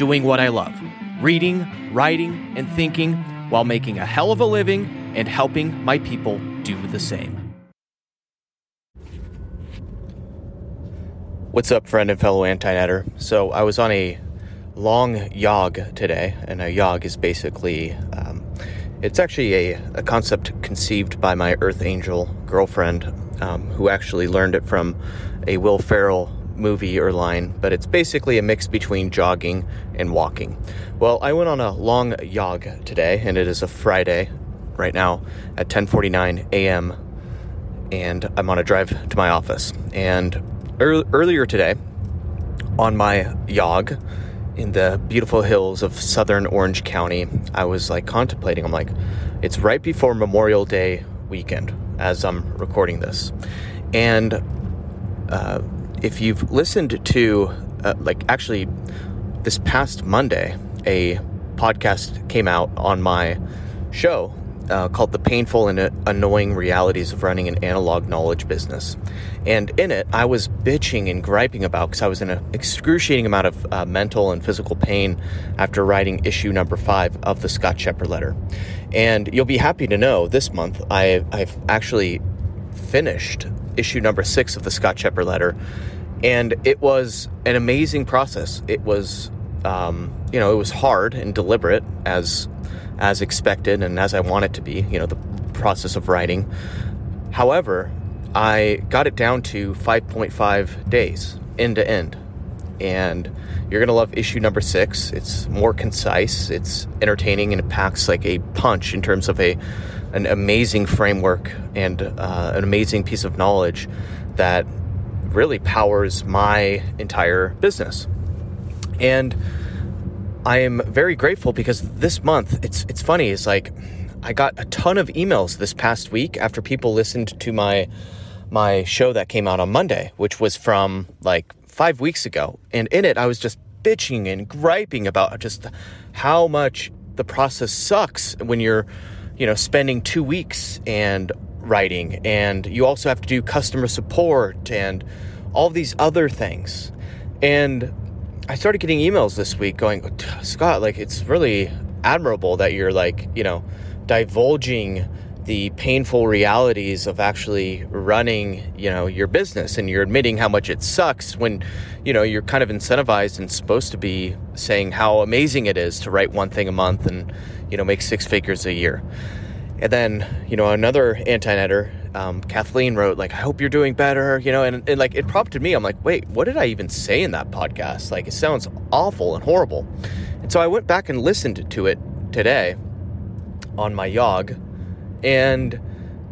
doing what I love reading, writing, and thinking while making a hell of a living and helping my people do the same. What's up, friend and fellow Antinetter? So, I was on a long yog today, and a yog is basically um, it's actually a, a, concept conceived by my Earth Angel girlfriend, um, who actually learned it from a Will Ferrell movie or line, but it's basically a mix between jogging and walking. Well, I went on a long jog today, and it is a Friday right now at 10:49 a.m. and I'm on a drive to my office. And er- earlier today, on my jog in the beautiful hills of southern Orange County, I was like contemplating. I'm like, it's right before Memorial Day weekend as I'm recording this, and uh, if you've listened to, uh, like, actually, this past Monday, a podcast came out on my show uh, called The Painful and Annoying Realities of Running an Analog Knowledge Business. And in it, I was bitching and griping about because I was in an excruciating amount of uh, mental and physical pain after writing issue number five of the Scott Scheper letter. And you'll be happy to know this month I, I've actually finished issue number six of the Scott Scheper letter. And it was an amazing process. It was, um, you know, it was hard and deliberate as as expected and as I want it to be. You know, the process of writing. However, I got it down to 5.5 days end to end. And you're going to love issue number six. It's more concise, it's entertaining, and it packs like a punch in terms of a an amazing framework and uh, an amazing piece of knowledge that really powers my entire business. And I am very grateful because this month it's it's funny, it's like I got a ton of emails this past week after people listened to my my show that came out on Monday, which was from like 5 weeks ago. And in it I was just bitching and griping about just how much the process sucks when you're you know, spending two weeks and writing, and you also have to do customer support and all these other things. And I started getting emails this week going, Scott, like, it's really admirable that you're like, you know, divulging the painful realities of actually running, you know, your business and you're admitting how much it sucks when, you know, you're kind of incentivized and supposed to be saying how amazing it is to write one thing a month and, you know, make six figures a year. And then, you know, another anti-netter, um, Kathleen wrote like, "I hope you're doing better," you know, and, and like it prompted me. I'm like, wait, what did I even say in that podcast? Like, it sounds awful and horrible. And so I went back and listened to it today on my yog, and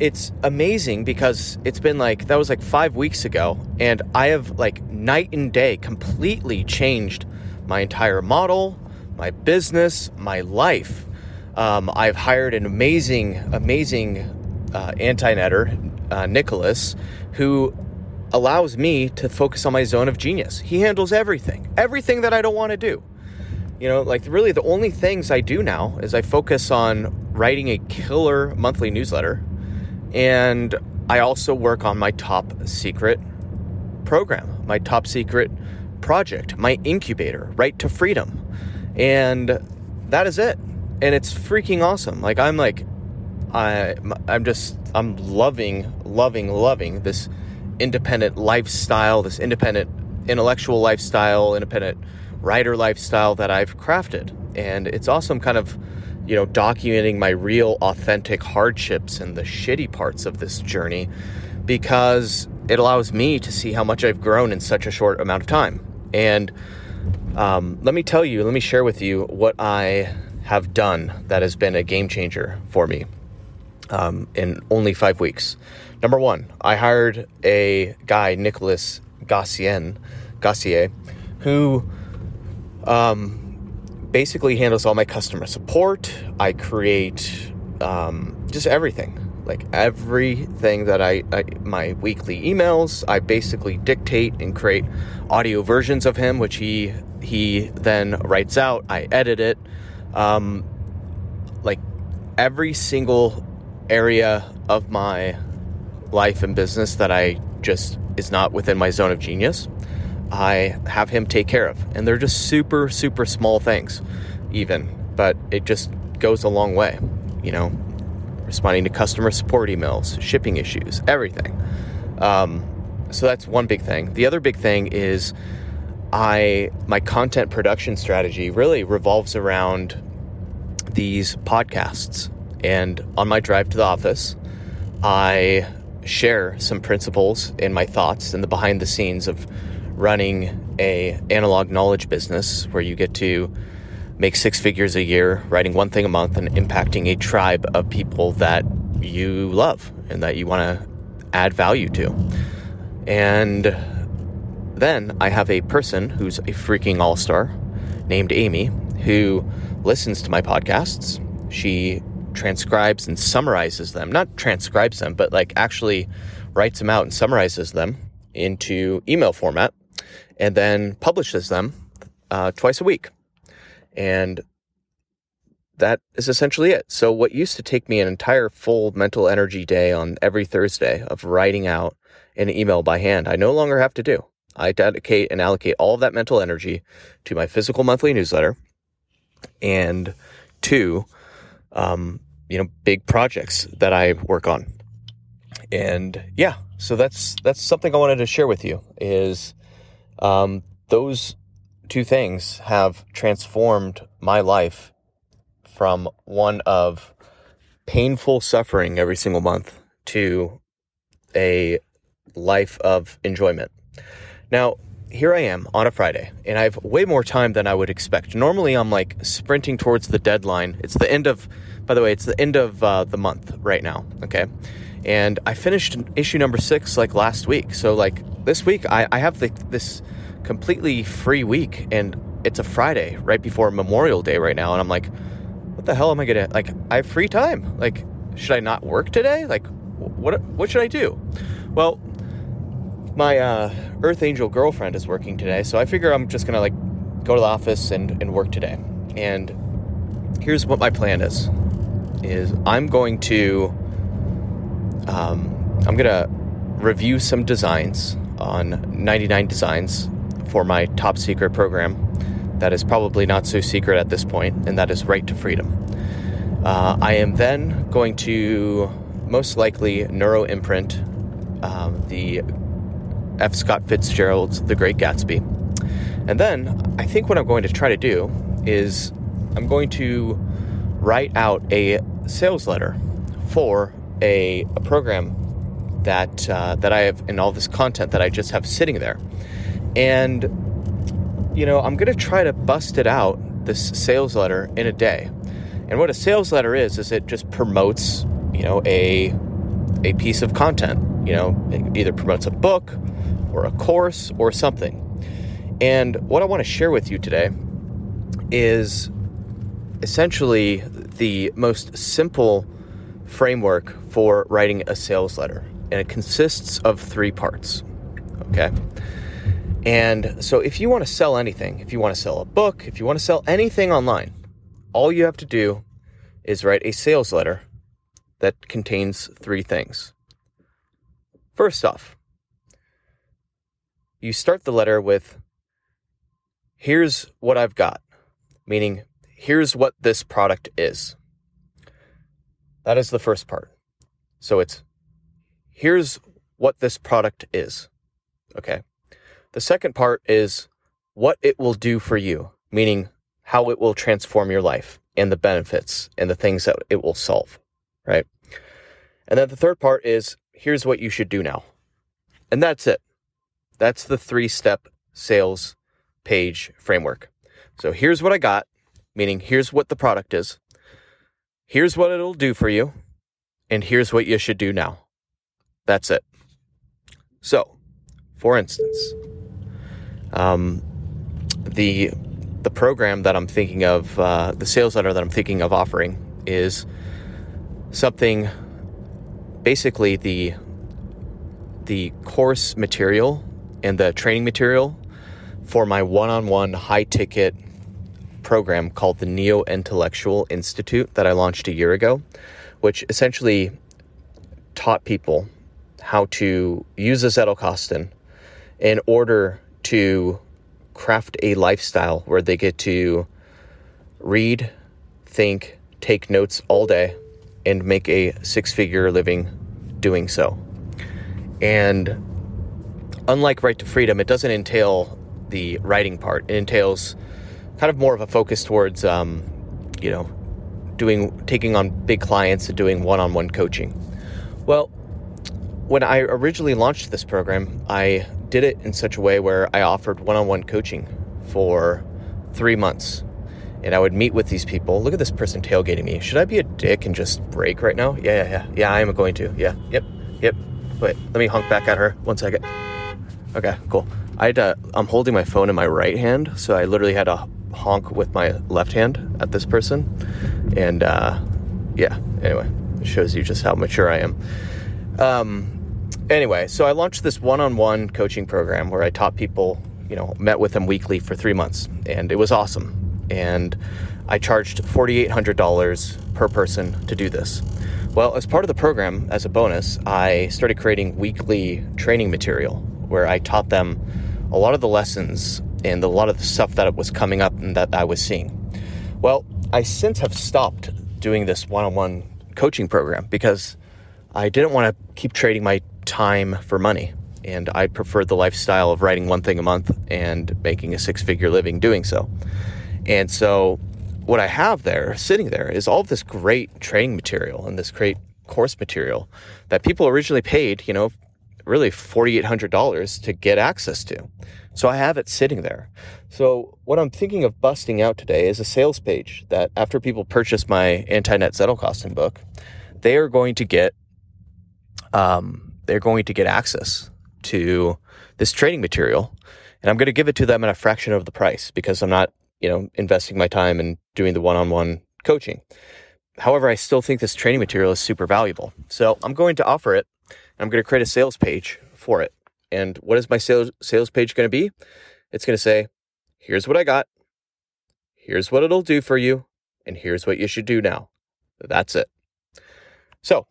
it's amazing because it's been like that was like five weeks ago, and I have like night and day completely changed my entire model, my business, my life um, I've hired an amazing, amazing uh, anti-netter, uh, Nicholas, who allows me to focus on my zone of genius. He handles everything, everything that I don't want to do. You know, like really the only things I do now is I focus on writing a killer monthly newsletter, and I also work on my top secret program, my top secret project, my incubator, Write to Freedom. And that is it and it's freaking awesome. Like I'm like I I'm just I'm loving loving loving this independent lifestyle, this independent intellectual lifestyle, independent writer lifestyle that I've crafted. And it's awesome kind of you know documenting my real authentic hardships and the shitty parts of this journey because it allows me to see how much I've grown in such a short amount of time. And um, let me tell you, let me share with you what I have done that has been a game changer for me um, in only five weeks. Number one, I hired a guy, Nicholas Gassien, Gassier, who um, basically handles all my customer support. I create um, just everything, like everything that I, I, my weekly emails. I basically dictate and create audio versions of him, which he he then writes out. I edit it. Um, like every single area of my life and business that I just is not within my zone of genius, I have him take care of. And they're just super, super small things, even, but it just goes a long way, you know, responding to customer support emails, shipping issues, everything. Um, so that's one big thing. The other big thing is I my content production strategy really revolves around these podcasts. And on my drive to the office, I share some principles and my thoughts and the behind the scenes of running a analog knowledge business where you get to make six figures a year, writing one thing a month and impacting a tribe of people that you love and that you want to add value to. And then I have a person who's a freaking all-star named Amy who listens to my podcasts. She transcribes and summarizes them, not transcribes them, but like actually writes them out and summarizes them into email format and then publishes them uh, twice a week. And that is essentially it. So, what used to take me an entire full mental energy day on every Thursday of writing out an email by hand, I no longer have to do. I dedicate and allocate all of that mental energy to my physical monthly newsletter and to um, you know big projects that I work on. And yeah, so that's that's something I wanted to share with you. Is um, those two things have transformed my life from one of painful suffering every single month to a life of enjoyment. Now, here I am on a Friday, and I have way more time than I would expect. Normally, I'm like sprinting towards the deadline. It's the end of, by the way, it's the end of uh, the month right now. Okay, and I finished issue number six like last week. So like this week, I, I have the, this completely free week, and it's a Friday right before Memorial Day right now, and I'm like, what the hell am I gonna like? I have free time. Like, should I not work today? Like, what what should I do? Well, my uh, Earth Angel girlfriend is working today, so I figure I'm just gonna like go to the office and, and work today. And here's what my plan is: is I'm going to um, I'm gonna review some designs on 99 designs for my top secret program. That is probably not so secret at this point, and that is Write to Freedom. Uh, I am then going to most likely neuro imprint um, the F. Scott Fitzgerald's The Great Gatsby. And then I think what I'm going to try to do is I'm going to write out a sales letter for a, a program that uh, that I have and all this content that I just have sitting there, and you know I'm going to try to bust it out this sales letter in a day. And what a sales letter is is it just promotes you know a a piece of content. You know, it either promotes a book or a course or something. And what I want to share with you today is essentially the most simple framework for writing a sales letter. And it consists of three parts. Okay. And so if you want to sell anything, if you want to sell a book, if you want to sell anything online, all you have to do is write a sales letter that contains three things. First off, you start the letter with, Here's what I've got, meaning, here's what this product is. That is the first part. So it's, here's what this product is. Okay. The second part is what it will do for you, meaning how it will transform your life and the benefits and the things that it will solve, right? And then the third part is here's what you should do now. And that's it. That's the three step sales page framework. So here's what I got, meaning here's what the product is, here's what it'll do for you, and here's what you should do now. That's it. So, for instance, um, the the program that I'm thinking of, uh, the sales letter that I'm thinking of offering is something basically the the course material and the training material for my one-on-one high ticket program called the Neo Intellectual Institute that I launched a year ago, which essentially taught people how to use a Zettelkasten in order to craft a lifestyle where they get to read, think, take notes all day, and make a six figure living doing so. And unlike Write to Freedom, it doesn't entail the writing part. It entails kind of more of a focus towards, um, you know, doing taking on big clients and doing one-on-one coaching. Well, when I originally launched this program, I did it in such a way where I offered one-on-one coaching for three months. And I would meet with these people. Look at this person tailgating me. Should I be a dick and just break right now? Yeah, yeah, yeah. Yeah, I am going to. Yeah, yep, yep. Wait, let me honk back at her. One second. Okay, cool. I had to, I'm holding my phone in my right hand, so I literally had to honk with my left hand at this person. And uh, yeah, anyway, it shows you just how mature I am. Um, anyway, so I launched this one on one coaching program where I taught people, you know, met with them weekly for three months, and it was awesome. And I charged $4,800 per person to do this. Well, as part of the program, as a bonus, I started creating weekly training material where I taught them a lot of the lessons and a lot of the stuff that was coming up and that I was seeing. Well, I since have stopped doing this one on one coaching program because I didn't want to keep trading my time for money. And I preferred the lifestyle of writing one thing a month and making a six figure living doing so. And so, what I have there, sitting there, is all this great training material and this great course material that people originally paid, you know, really $4,800 to get access to. So I have it sitting there. So what I'm thinking of busting out today is a sales page that after people purchase my anti-net Zettelkasten book, they are going to get, um, they're going to get access to this training material. And I'm going to give it to them at a fraction of the price because I'm not, you know, investing my time in doing the one-on-one coaching. However, I still think this training material is super valuable. So I'm going to offer it I'm going to create a sales page for it. And what is my sales sales page going to be? It's going to say, here's what I got. Here's what it'll do for you. And here's what you should do now. That's it. So,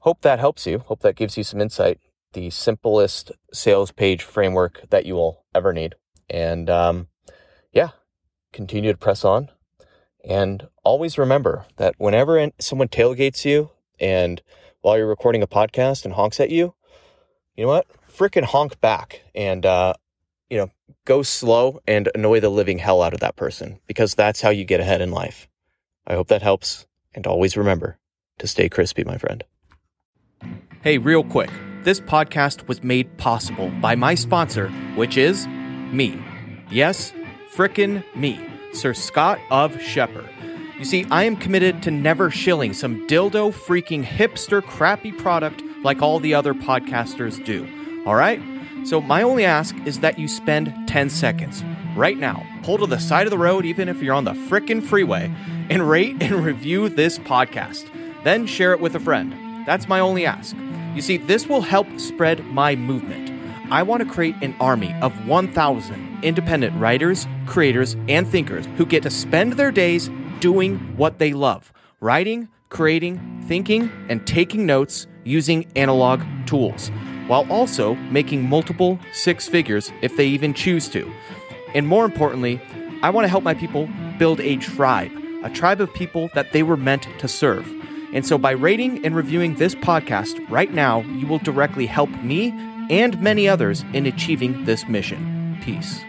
hope that helps you. Hope that gives you some insight. The simplest sales page framework that you will ever need. And um, yeah, continue to press on. And always remember that whenever someone tailgates you and while you're recording a podcast and honks at you, you know what? Freaking honk back and, uh, you know, go slow and annoy the living hell out of that person because that's how you get ahead in life. I hope that helps. And always remember to stay crispy, my friend. Hey, real quick. This podcast was made possible by my sponsor, which is me. Yes, frickin' me, Sir Scott of Shepherd. You see, I am committed to never shilling some dildo freaking hipster crappy product like all the other podcasters do. All right? So, my only ask is that you spend 10 seconds right now, pull to the side of the road, even if you're on the frickin' freeway, and rate and review this podcast. Then share it with a friend. That's my only ask. You see, this will help spread my movement. I want to create an army of 1,000 independent writers, creators, and thinkers who get to spend their days doing what they love writing, creating, thinking, and taking notes using analog tools, while also making multiple six figures if they even choose to. And more importantly, I want to help my people build a tribe, a tribe of people that they were meant to serve. And so by rating and reviewing this podcast right now, you will directly help me and many others in achieving this mission. Peace.